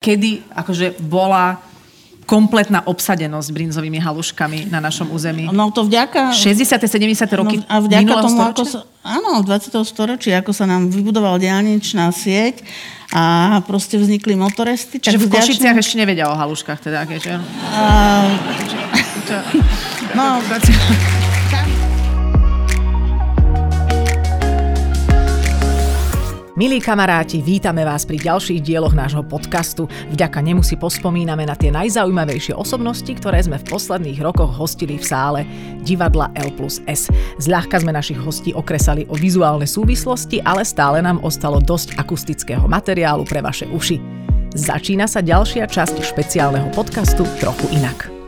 kedy akože bola kompletná obsadenosť brinzovými haluškami na našom území. No to vďaka... 60. 70. roky no, a vďaka tomu, storočia? ako sa, áno, 20. storočia, ako sa nám vybudoval diálničná sieť a proste vznikli motoresty. Čiže v Košiciach ešte nevedia o haluškách, teda, keďže... A... no, Milí kamaráti, vítame vás pri ďalších dieloch nášho podcastu. Vďaka nemu si pospomíname na tie najzaujímavejšie osobnosti, ktoré sme v posledných rokoch hostili v sále divadla L plus S. Zľahka sme našich hostí okresali o vizuálne súvislosti, ale stále nám ostalo dosť akustického materiálu pre vaše uši. Začína sa ďalšia časť špeciálneho podcastu Trochu inak.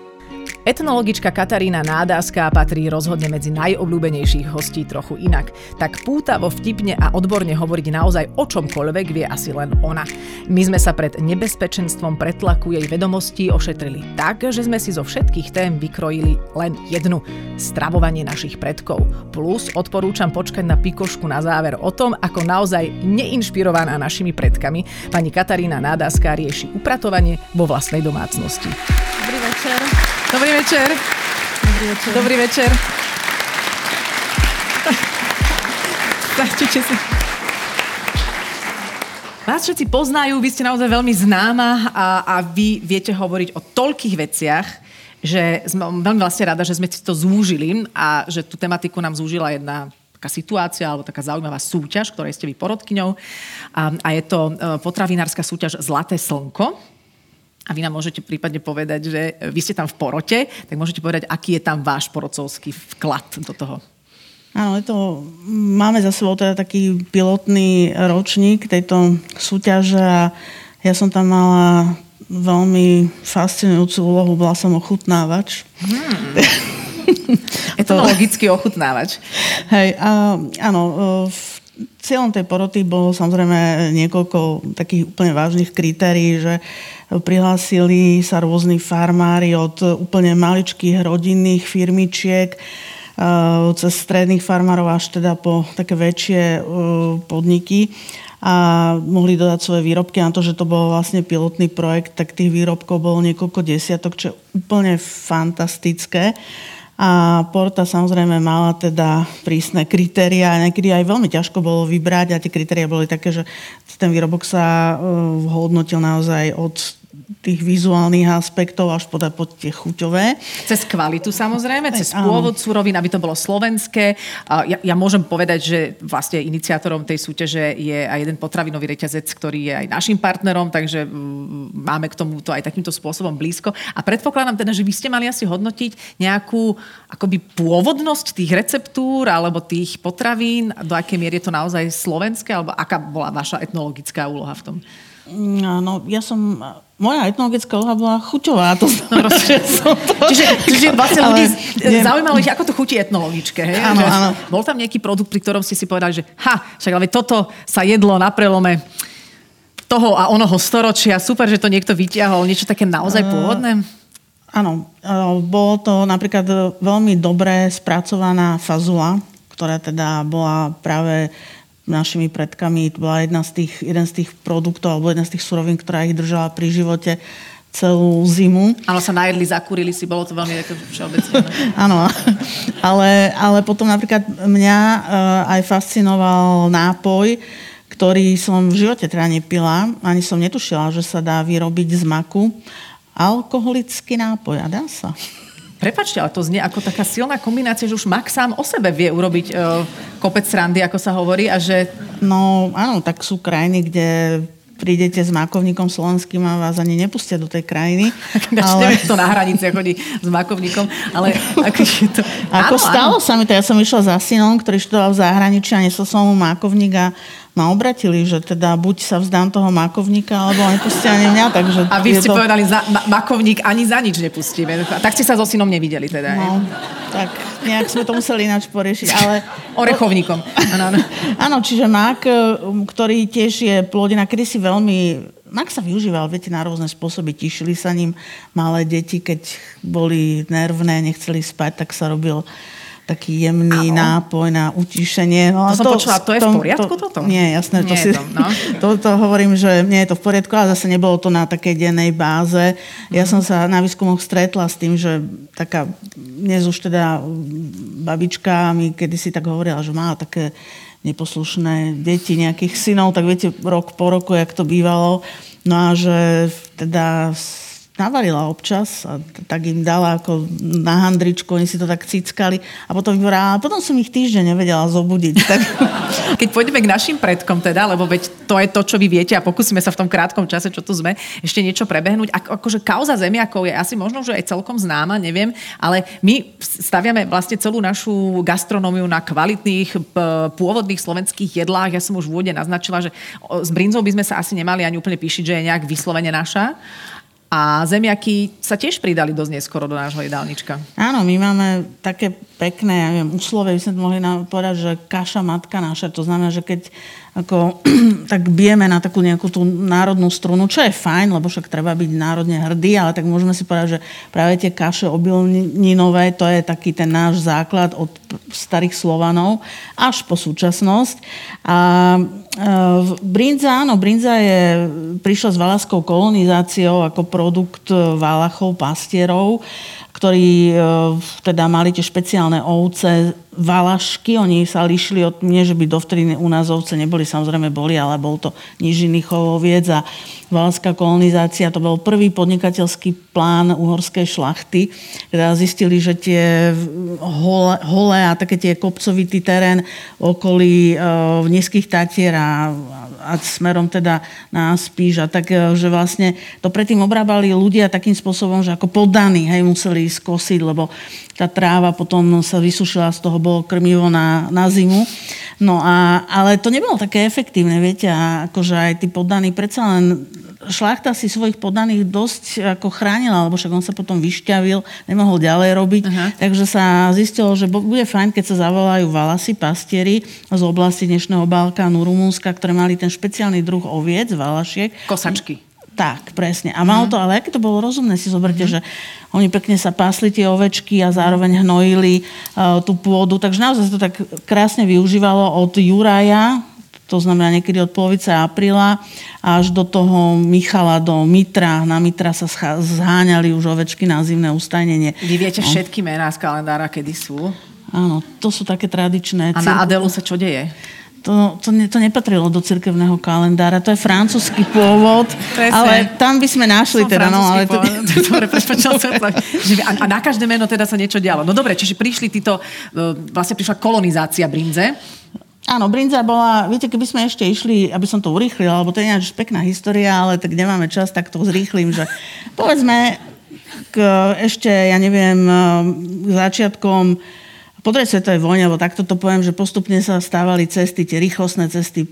Etnologička Katarína Nádáská patrí rozhodne medzi najobľúbenejších hostí trochu inak. Tak pútavo, vtipne a odborne hovoriť naozaj o čomkoľvek vie asi len ona. My sme sa pred nebezpečenstvom pretlaku jej vedomostí ošetrili tak, že sme si zo všetkých tém vykrojili len jednu. Stravovanie našich predkov. Plus odporúčam počkať na pikošku na záver o tom, ako naozaj neinšpirovaná našimi predkami pani Katarína Nádáská rieši upratovanie vo vlastnej domácnosti. Večer. Dobrý večer. Dobrý večer. Dobrý večer. Začnite si. Vás všetci poznajú, vy ste naozaj veľmi známa a, a vy viete hovoriť o toľkých veciach, že som veľmi vlastne rada, že sme si to zúžili a že tú tematiku nám zúžila jedna taká situácia alebo taká zaujímavá súťaž, ktorej ste vy porodkyňou. A, a je to e, potravinárska súťaž Zlaté slnko. A vy nám môžete prípadne povedať, že vy ste tam v porote, tak môžete povedať, aký je tam váš porodcovský vklad do toho. Áno, to, máme za sebou teda taký pilotný ročník tejto súťaže a ja som tam mala veľmi fascinujúcu úlohu, bola som ochutnávač. Hmm. logický ochutnávač. Hej, a, áno, v cieľom tej poroty bolo samozrejme niekoľko takých úplne vážnych kritérií, že Prihlásili sa rôzni farmári od úplne maličkých rodinných firmičiek eh, cez stredných farmárov až teda po také väčšie eh, podniky a mohli dodať svoje výrobky na to, že to bol vlastne pilotný projekt, tak tých výrobkov bolo niekoľko desiatok, čo je úplne fantastické. A Porta samozrejme mala teda prísne kritéria. Niekedy aj veľmi ťažko bolo vybrať a tie kritéria boli také, že ten výrobok sa eh, hodnotil naozaj od tých vizuálnych aspektov až po, po tie chuťové. Cez kvalitu samozrejme, cez pôvod surovín, aby to bolo slovenské. Ja, ja môžem povedať, že vlastne iniciátorom tej súťaže je aj jeden potravinový reťazec, ktorý je aj našim partnerom, takže máme k tomuto aj takýmto spôsobom blízko. A predpokladám teda, že vy ste mali asi hodnotiť nejakú akoby pôvodnosť tých receptúr alebo tých potravín, do akej miery je to naozaj slovenské, alebo aká bola vaša etnologická úloha v tom? No, ja som moja etnologická úloha bola chuťová. To znamená, že som to... Čiže, čiže vlastne ľudí nie... zaujímalo ich, ako to chutí etnologičke. Hej? Áno, že áno. Bol tam nejaký produkt, pri ktorom ste si povedali, že ha, však ale toto sa jedlo na prelome toho a onoho storočia. Super, že to niekto vyťahol. Niečo také naozaj pôvodné? Uh, áno. Uh, bolo to napríklad veľmi dobre spracovaná fazula, ktorá teda bola práve našimi predkami. To bola jedna z tých, jeden z tých produktov alebo jedna z tých surovín, ktorá ich držala pri živote celú zimu. Áno, sa najedli, zakúrili si, bolo to veľmi všeobecné. Áno, ale, ale potom napríklad mňa uh, aj fascinoval nápoj, ktorý som v živote teda nepila, ani som netušila, že sa dá vyrobiť z maku. Alkoholický nápoj, a dá sa. Prepačte, ale to znie ako taká silná kombinácia, že už Max sám o sebe vie urobiť uh, kopec srandy, ako sa hovorí, a že... No áno, tak sú krajiny, kde prídete s makovníkom slovenským a vás ani nepustia do tej krajiny. ale... to na hranici chodí s makovníkom, ale ako je to... Ako áno, stalo áno. sa mi to, ja som išla za synom, ktorý študoval v zahraničí a nesol som mu makovník a ma obratili, že teda buď sa vzdám toho makovníka, alebo nepustia ani mňa. Takže a vy ste to... povedali, za, ma, makovník ani za nič nepustíme. Tak ste sa so synom nevideli teda. No, tak nejak sme to museli ináč poriešiť. Ale... Orechovníkom. Áno, áno, čiže mak, ktorý tiež je plodina, kedy si veľmi Mak sa využíval, viete, na rôzne spôsoby. Tišili sa ním malé deti, keď boli nervné, nechceli spať, tak sa robil taký jemný ano. nápoj na utišenie. No, to, to som počula, to je v poriadku to, toto? Nie, jasné. Nie to, si, to, no. to, to hovorím, že nie je to v poriadku, ale zase nebolo to na takej dennej báze. Ja mm. som sa na výskumoch stretla s tým, že taká, dnes už teda babička mi kedysi tak hovorila, že má také neposlušné deti, nejakých synov, tak viete, rok po roku, jak to bývalo. No a že teda navarila občas a tak im dala ako na handričku, oni si to tak cickali a potom a potom som ich týždeň nevedela zobudiť. Tak... Keď pôjdeme k našim predkom teda, lebo veď to je to, čo vy viete a pokúsime sa v tom krátkom čase, čo tu sme, ešte niečo prebehnúť. A, akože kauza zemiakov je asi možno, že aj celkom známa, neviem, ale my staviame vlastne celú našu gastronómiu na kvalitných pôvodných slovenských jedlách. Ja som už v úvode naznačila, že s brinzou by sme sa asi nemali ani úplne píšiť, že je nejak vyslovene naša. A zemiaky sa tiež pridali dosť neskoro do nášho jedálnička. Áno, my máme také pekné, ja neviem, úslove by sme mohli povedať, že kaša matka naša. To znamená, že keď ako, tak bijeme na takú nejakú tú národnú strunu, čo je fajn, lebo však treba byť národne hrdý, ale tak môžeme si povedať, že práve tie kaše obilninové, to je taký ten náš základ od starých Slovanov až po súčasnosť. A e, brinza, áno, brinza je, prišla s valaskou kolonizáciou ako produkt Valachov, pastierov ktorí e, teda mali tie špeciálne ovce, valašky, oni sa líšili od, nie že by dovtedy u nás ovce neboli, samozrejme boli, ale bol to nižinný chovoviec a valašská kolonizácia, to bol prvý podnikateľský plán uhorskej šlachty, teda zistili, že tie hole, hole a také tie kopcovitý terén okolí e, v nízkych Tatier a, a smerom teda na Spíš a tak, e, že vlastne to predtým obrábali ľudia takým spôsobom, že ako podaní, hej, museli skosiť, lebo tá tráva potom sa vysušila, z toho bolo krmivo na, na zimu. No a, ale to nebolo také efektívne, viete, a akože aj tí poddaní, predsa len šlachta si svojich poddaných dosť ako chránila, lebo však on sa potom vyšťavil, nemohol ďalej robiť, uh-huh. takže sa zistilo, že bude fajn, keď sa zavolajú valasy, pastieri z oblasti dnešného Balkánu, Rumúnska, ktoré mali ten špeciálny druh oviec, valašiek. Kosačky. Tak, presne. A malo to, ale aké to bolo rozumné, si zoberte, mm. že oni pekne sa pásli tie ovečky a zároveň hnojili uh, tú pôdu. Takže naozaj to tak krásne využívalo od Juraja, to znamená niekedy od polovice apríla až do toho Michala, do Mitra. Na Mitra sa zháňali už ovečky na zimné ustajnenie. Vy viete no. všetky mená z kalendára, kedy sú? Áno, to sú také tradičné. A na Adelu sa čo deje? to, to, ne, to nepatrilo do cirkevného kalendára, to je francúzsky pôvod, Presne. ale tam by sme našli Som teda. No, ale to... dobre, a, a na každé meno teda sa niečo dialo. No dobre, čiže prišli títo, e, vlastne prišla kolonizácia brinze. Áno, brinza bola, viete, keby sme ešte išli, aby som to urýchlila, lebo to je nejaká pekná história, ale tak nemáme čas, tak to zrýchlim, že povedzme k ešte, ja neviem, e, k začiatkom po druhej svetovej vojne, alebo takto to poviem, že postupne sa stávali cesty, tie rýchlostné cesty,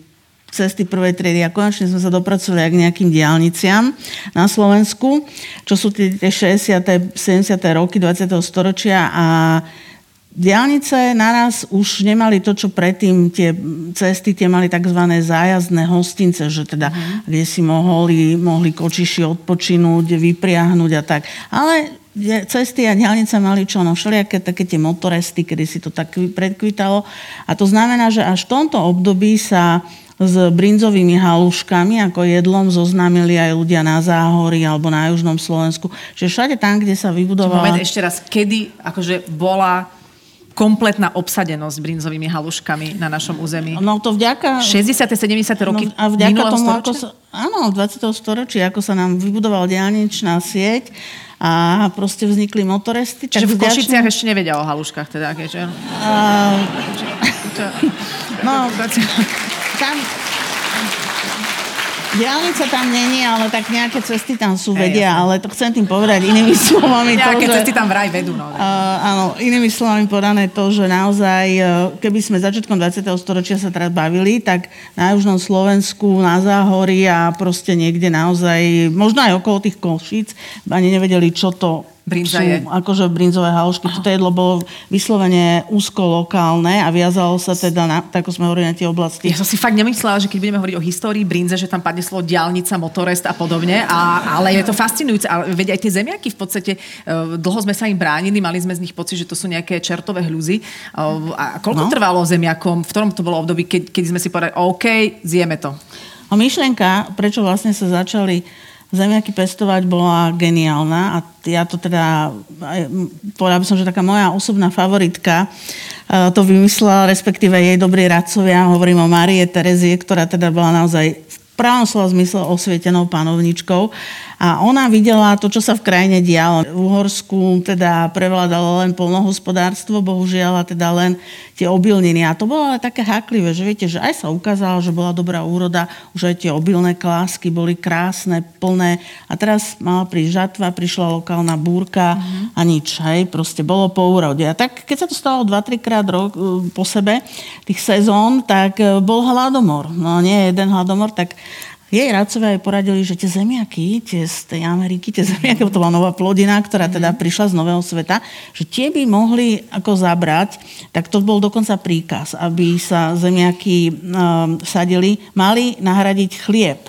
cesty prvej triedy a konečne sme sa dopracovali aj k nejakým diálniciam na Slovensku, čo sú tie, tie 60. 70. roky 20. storočia a Diálnice naraz už nemali to, čo predtým tie cesty, tie mali tzv. zájazdné hostince, že teda uh-huh. kde si mohli, mohli kočiši odpočinúť, vypriahnuť a tak. Ale cesty a diálnice mali čo, no všelijaké také tie motoresty, kedy si to tak predkvitalo. A to znamená, že až v tomto období sa s brinzovými haluškami ako jedlom zoznámili aj ľudia na Záhory alebo na Južnom Slovensku. Čiže všade tam, kde sa vybudovala... Moment, ešte raz, kedy akože bola kompletná obsadenosť brinzovými haluškami na našom území. No to vďaka... 60. 70. roky no, a vďaka tomu, storočia? ako sa, áno, 20. storočí, ako sa nám vybudovala diálničná sieť, a proste vznikli motoresty. Čiže v Košiciach ešte nevedia o haluškách teda, keďže... Uh, no, tam, Diálnica tam není, ale tak nejaké cesty tam sú, vedia, ale to chcem tým povedať inými slovami. Nejaké to, cesty tam vraj vedú, no. Uh, áno, inými slovami povedané to, že naozaj, keby sme začiatkom 20. storočia sa teraz bavili, tak na južnom Slovensku, na Záhory a proste niekde naozaj, možno aj okolo tých Košíc, ani nevedeli, čo to Brinza je. akože brinzové halušky. Toto jedlo bolo vyslovene úzko lokálne a viazalo sa teda, na, tak ako sme hovorili, na tie oblasti. Ja som si fakt nemyslela, že keď budeme hovoriť o histórii brinze, že tam padne slovo diálnica, motorest a podobne, a, ale je to fascinujúce. Ale veď aj tie zemiaky v podstate, uh, dlho sme sa im bránili, mali sme z nich pocit, že to sú nejaké čertové hľuzy. Uh, a koľko no. trvalo zemiakom? V ktorom to bolo období, keď, keď sme si povedali, OK, zjeme to? A myšlienka, prečo vlastne sa začali zemiaky pestovať bola geniálna a ja to teda, povedala by som, že taká moja osobná favoritka to vymyslela, respektíve jej dobrí radcovia, hovorím o Marie Terezie, ktorá teda bola naozaj pravom slova zmysle osvietenou panovničkou a ona videla to, čo sa v krajine dialo. V Uhorsku teda prevládalo len polnohospodárstvo, bohužiaľ, a teda len tie obilniny. A to bolo ale také háklivé, že viete, že aj sa ukázalo, že bola dobrá úroda, už aj tie obilné klásky boli krásne, plné. A teraz mala prísť žatva, prišla lokálna búrka mm-hmm. a nič, hej, proste bolo po úrode. A tak, keď sa to stalo 2-3 krát rok, po sebe, tých sezón, tak e, bol hladomor. No nie jeden hladomor, tak jej radcovia aj poradili, že tie zemiaky, tie z tej Ameriky, tie zemiaky, to bola nová plodina, ktorá teda mhm. prišla z nového sveta, že tie by mohli ako zabrať, tak to bol dokonca príkaz, aby sa zemiaky um, sadili, mali nahradiť chlieb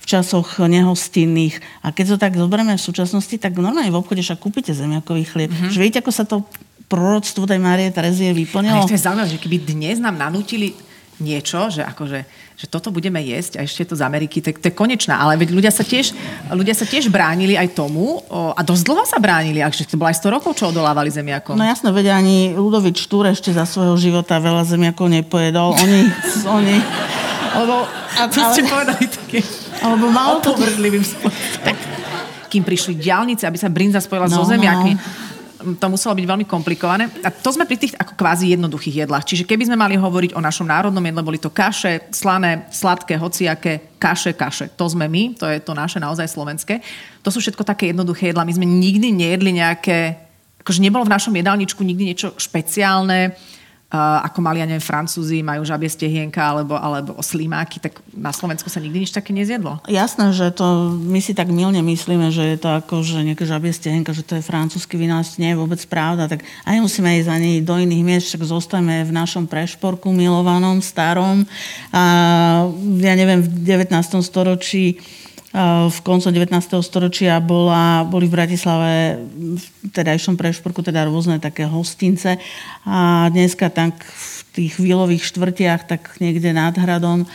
v časoch nehostinných. A keď to tak zoberieme v súčasnosti, tak normálne v obchode však kúpite zemiakový chlieb. Mm-hmm. Že viete, ako sa to proroctvo tej Márie Terezie vyplnilo? Ale to je zaujímavé, že keby dnes nám nanútili niečo, že akože že toto budeme jesť a ešte to z Ameriky, to, to je konečná. Ale veď ľudia sa tiež, ľudia sa tiež bránili aj tomu o, a dosť dlho sa bránili, akže to bolo aj 100 rokov, čo odolávali zemiakom. No jasno, veď ani Ludovič Štúr ešte za svojho života veľa zemiakov nepojedol. Oni, oni, lebo, a, to ale, ste povedali také alebo malo to... Tak, kým prišli diálnice, aby sa brinza spojila no, so zemiakmi. No to muselo byť veľmi komplikované. A to sme pri tých ako kvázi jednoduchých jedlách. Čiže keby sme mali hovoriť o našom národnom jedle, boli to kaše, slané, sladké, hociaké, kaše, kaše. To sme my, to je to naše naozaj slovenské. To sú všetko také jednoduché jedlá. My sme nikdy nejedli nejaké, akože nebolo v našom jedálničku nikdy niečo špeciálne, ako mali, ja neviem, Francúzi, majú žabie stehienka alebo, alebo slimáky, tak na Slovensku sa nikdy nič také nezjedlo. Jasné, že to my si tak milne myslíme, že je to ako, že nejaké žabie stehienka, že to je francúzsky vynález, nie je vôbec pravda, tak aj musíme ísť ani do iných miest, však zostame v našom prešporku milovanom, starom. A ja neviem, v 19. storočí v koncu 19. storočia bola, boli v Bratislave v tedajšom prešporku teda rôzne také hostince a dneska tak v tých výlových štvrtiach, tak niekde nad hradom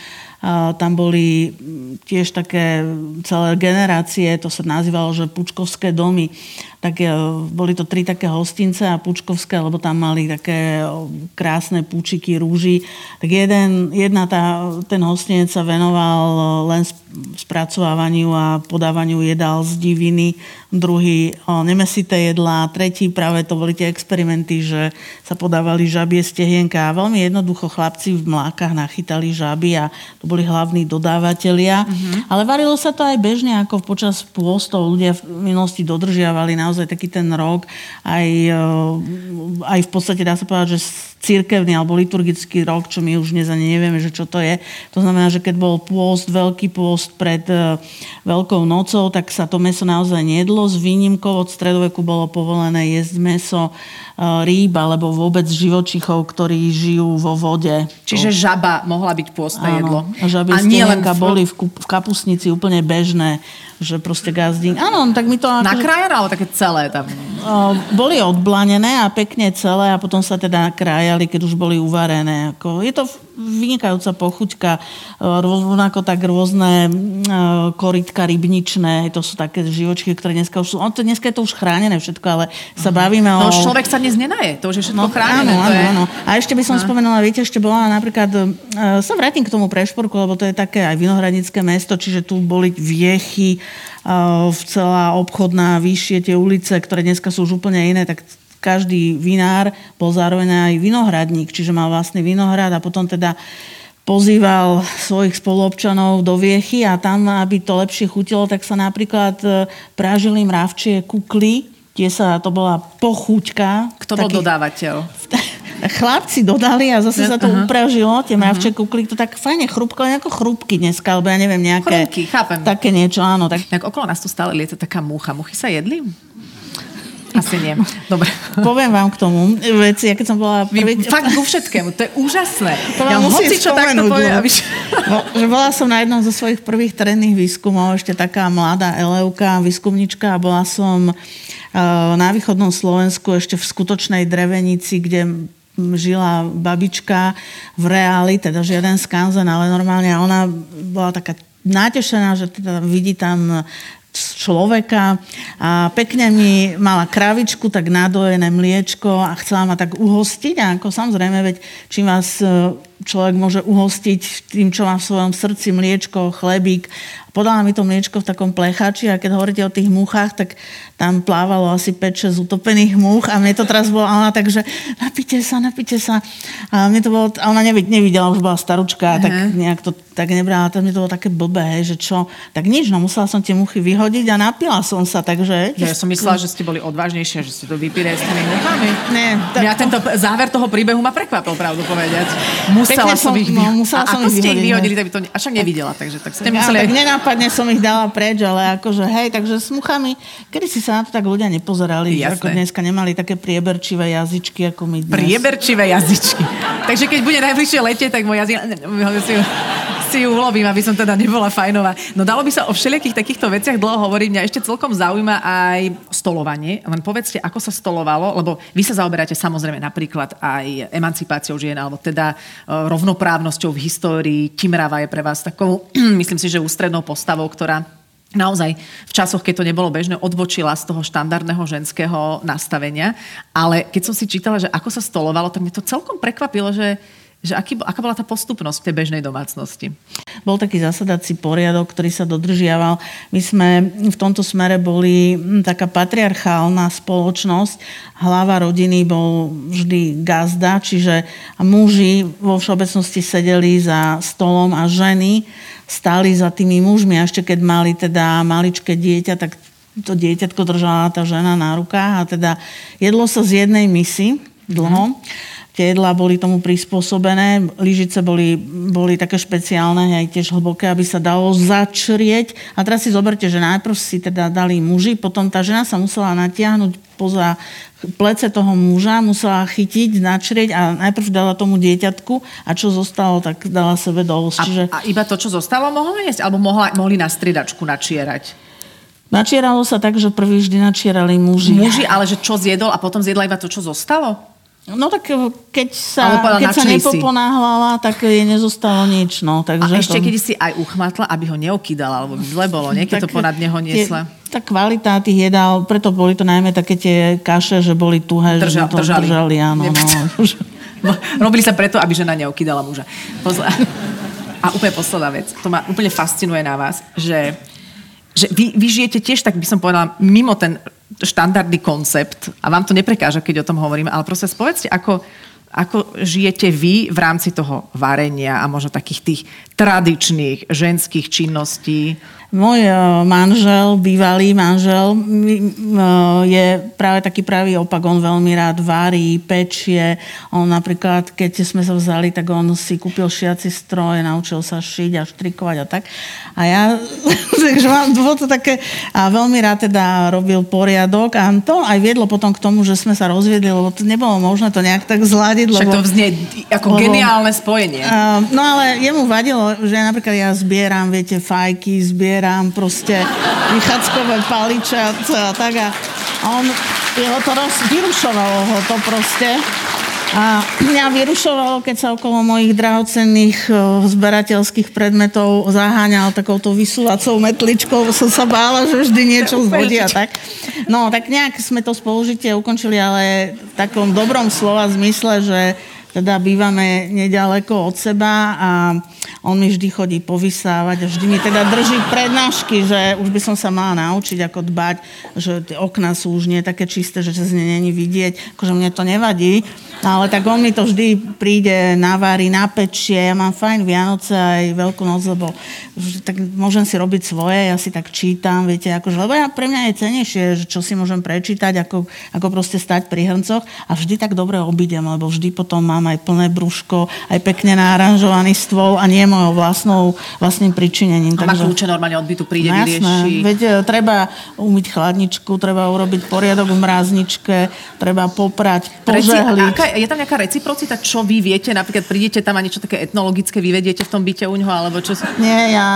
tam boli tiež také celé generácie, to sa nazývalo, že pučkovské domy. Tak e, boli to tri také hostince a pučkovské, lebo tam mali také krásne púčiky rúží. Tak jeden, jedna tá, ten hostinec sa venoval len spracovávaniu a podávaniu jedál z diviny, druhý nemesité jedlá, tretí práve to boli tie experimenty, že sa podávali žabie stehienka a veľmi jednoducho chlapci v mlákach nachytali žaby a to boli hlavní dodávateľia. Uh-huh. Ale varilo sa to aj bežne, ako počas pôstov. Ľudia v minulosti dodržiavali naozaj taký ten rok. Aj, aj v podstate dá sa povedať, že církevný alebo liturgický rok, čo my už dnes ani nevieme, že čo to je. To znamená, že keď bol pôst, veľký pôst pred uh, Veľkou nocou, tak sa to meso naozaj nejedlo. S výnimkou od stredoveku bolo povolené jesť meso uh, rýb alebo vôbec živočichov, ktorí žijú vo vode. Čiže žaba mohla byť pôstne Áno, jedlo. Žaby a nie len v... boli v, v kapusnici úplne bežné že proste gazdín. Áno, tak mi to... Ako, Nakrájené alebo také celé tam? boli odblanené a pekne celé a potom sa teda krájali, keď už boli uvarené. Ako, je to vynikajúca pochuťka, rovnako tak rôzne koritka rybničné, to sú také živočky, ktoré dneska už sú, on to, dneska je to už chránené všetko, ale sa mhm. bavíme no, o... No človek sa dnes nenaje, to už je všetko no, chránené. Áno, áno, áno. A ešte by som no. spomenula, viete, ešte bola napríklad, sa vrátim k tomu prešporku, lebo to je také aj vinohradnické mesto, čiže tu boli viechy, v celá obchodná, vyššie tie ulice, ktoré dneska sú už úplne iné, tak každý vinár bol zároveň aj vinohradník, čiže mal vlastný vinohrad a potom teda pozýval svojich spoluobčanov do Viechy a tam, aby to lepšie chutilo, tak sa napríklad e, prážili mravčie kukly, tie sa, to bola pochuťka. Kto bol taký, dodávateľ? chlapci dodali a zase sa to uh-huh. upražilo, tie mravčie uh-huh. kukly, to tak fajne chrupko, ako chrupky dneska, alebo ja neviem, nejaké... Chrupky, chápem. Také niečo, áno. Tak... tak okolo nás tu stále lieta taká mucha. Muchy sa jedli? Asi nie. Dobre. Poviem vám k tomu veci, keď som bola... Prvý... Vy, fakt ku všetkému, to je úžasné. To ja hoci čo takto povie, aby... no, že bola som na jednom zo svojich prvých terénnych výskumov, ešte taká mladá Eleuka, výskumnička a bola som na východnom Slovensku ešte v skutočnej drevenici, kde žila babička v reáli, teda žiaden skanzen, ale normálne ona bola taká natešená, že teda vidí tam človeka. A pekne mi mala kravičku, tak nadojené mliečko a chcela ma tak uhostiť. A ako samozrejme, veď čím vás e, človek môže uhostiť tým, čo má v svojom srdci, mliečko, chlebík podala mi to mliečko v takom plechači a keď hovoríte o tých muchách, tak tam plávalo asi 5-6 utopených much a mne to teraz bolo, ona tak, že napite sa, napite sa. A mne to bolo, a ona nevidela, už bola staručka, uh-huh. tak nejak to tak nebrala, to mne to bolo také blbé, hej, že čo. Tak nič, no musela som tie muchy vyhodiť a napila som sa, takže... Ja, ja som myslela, že ste boli odvážnejšie, že ste to vypili s tými muchami. Nie. Tak... Mňa tento záver toho príbehu ma prekvapil, pravdu povedať. Musela Pekne som, ich no, musela a som ako ich ste ich vyhodili, tak by to... A však nevidela, takže tak ste ja. Tak nenápadne som ich dala preč, ale akože hej, takže s muchami, kedy si sa na to tak ľudia nepozerali, Jasné. ako dneska nemali také prieberčivé jazyčky, ako my dnes. Prieberčivé jazyčky. takže keď bude najbližšie lete, tak môj jazyk si ju ulovím, aby som teda nebola fajnová. No dalo by sa o všelijakých takýchto veciach dlho hovoriť. Mňa ešte celkom zaujíma aj stolovanie. Len povedzte, ako sa stolovalo, lebo vy sa zaoberáte samozrejme napríklad aj emancipáciou žien, alebo teda e, rovnoprávnosťou v histórii. Timrava je pre vás takou, myslím si, že ústrednou postavou, ktorá naozaj v časoch, keď to nebolo bežné, odbočila z toho štandardného ženského nastavenia. Ale keď som si čítala, že ako sa stolovalo, tak mňa to celkom prekvapilo, že že aký, aká bola tá postupnosť v tej bežnej domácnosti? Bol taký zasadací poriadok, ktorý sa dodržiaval. My sme v tomto smere boli hm, taká patriarchálna spoločnosť. Hlava rodiny bol vždy gazda, čiže muži vo všeobecnosti sedeli za stolom a ženy stáli za tými mužmi. A ešte keď mali teda maličké dieťa, tak to dieťatko držala tá žena na rukách a teda jedlo sa z jednej misy dlho. Mm jedlá boli tomu prispôsobené. Lyžice boli, boli také špeciálne, aj tiež hlboké, aby sa dalo začrieť. A teraz si zoberte, že najprv si teda dali muži, potom tá žena sa musela natiahnuť poza plece toho muža, musela chytiť, načrieť a najprv dala tomu dieťatku a čo zostalo, tak dala sebe do. A, Čiže... a iba to, čo zostalo, mohla jesť? Alebo mohla, mohli na striedačku načierať? Načieralo sa tak, že prvý vždy načierali muži. Muži, ale že čo zjedol a potom zjedla iba to, čo zostalo? No tak eh, keď sa, keď sa nepoponáhľala, tak jej nezostalo nič. No, takže a ešte to... keď si aj uchmatla, aby ho neokýdala, alebo by zle bolo, nie? Keď to ponad neho niesla. Tá kvalita tých jedál, preto boli to najmä také tie kaše, že boli tuhé, Drža, že to držali. držali áno, no. Robili sa preto, aby žena neokýdala muža. Pozla. A úplne posledná vec. To ma úplne fascinuje na vás, že že vy, vy žijete tiež, tak by som povedala, mimo ten štandardný koncept. A vám to neprekáža, keď o tom hovoríme, ale proste povedzte, ako, ako žijete vy v rámci toho varenia a možno takých tých tradičných ženských činností? Môj e, manžel, bývalý manžel, e, je práve taký pravý opak. On veľmi rád varí, pečie. On napríklad, keď sme sa vzali, tak on si kúpil šiaci stroj, naučil sa šiť a štrikovať a tak. A ja, takže mám, bolo to také, a veľmi rád teda robil poriadok a to aj viedlo potom k tomu, že sme sa rozviedli, lebo to nebolo možné to nejak tak zladiť. Však lebo, to vznie ako lebo, geniálne spojenie. Uh, no ale jemu vadilo, že napríklad ja zbieram, viete, fajky, zbieram proste vychackové paliče a tak a on, jeho to roz, vyrušovalo ho to proste. A mňa vyrušovalo, keď sa okolo mojich drahocenných zberateľských predmetov zaháňal takouto vysúvacou metličkou. Som sa bála, že vždy niečo zhodí a tak. No, tak nejak sme to spolužitie ukončili, ale v takom dobrom slova zmysle, že teda bývame nedaleko od seba a on mi vždy chodí povysávať a vždy mi teda drží prednášky, že už by som sa mala naučiť, ako dbať, že tie okná sú už nie také čisté, že cez ne není vidieť. Akože mne to nevadí, ale tak on mi to vždy príde, navári, napečie. Ja mám fajn Vianoce aj Veľkú noc, lebo tak môžem si robiť svoje, ja si tak čítam, viete, akože, lebo ja, pre mňa je cenejšie, že čo si môžem prečítať, ako, ako proste stať pri hrncoch a vždy tak dobre obidem, lebo vždy potom mám aj plné brúško, aj pekne náranžovaný stôl a nie mojou vlastnou, vlastným pričinením. A má kľúče normálne odbytu, príde, no, vyrieši. Veď e, treba umyť chladničku, treba urobiť poriadok v mrázničke, treba poprať, požehliť. Aká, je tam nejaká reciprocita, čo vy viete? Napríklad prídete tam a niečo také etnologické vyvediete v tom byte u ňoho, alebo čo? Nie, ja,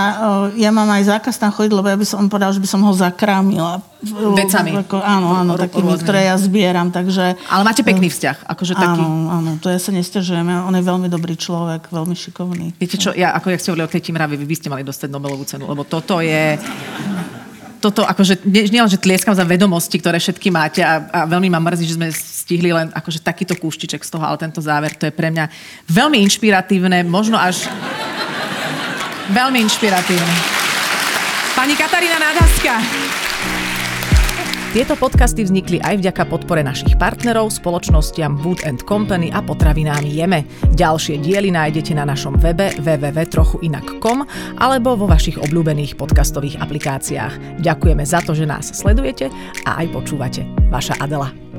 ja mám aj zákaz tam chodiť, lebo ja by som povedal, že by som ho zakrámila Vecami. Ako, áno, áno, takými, rôzne. ktoré ja zbieram. Takže, Ale máte pekný vzťah. Akože taký... Áno, áno, to ja sa nestiažujem. On je veľmi dobrý človek, veľmi šikovný. Viete čo, ja, ako ja ste hovorili o tej Timravi, vy by ste mali dostať Nobelovú cenu, lebo toto je toto, akože, nie, nie len, že tlieskam za vedomosti, ktoré všetky máte a, a veľmi ma mrzí, že sme stihli len akože takýto kúštiček z toho, ale tento záver, to je pre mňa veľmi inšpiratívne, možno až veľmi inšpiratívne. Pani Katarína Nádhaska. Tieto podcasty vznikli aj vďaka podpore našich partnerov, spoločnostiam Wood and Company a potravinám Jeme. Ďalšie diely nájdete na našom webe www.trochuinak.com alebo vo vašich obľúbených podcastových aplikáciách. Ďakujeme za to, že nás sledujete a aj počúvate. Vaša Adela.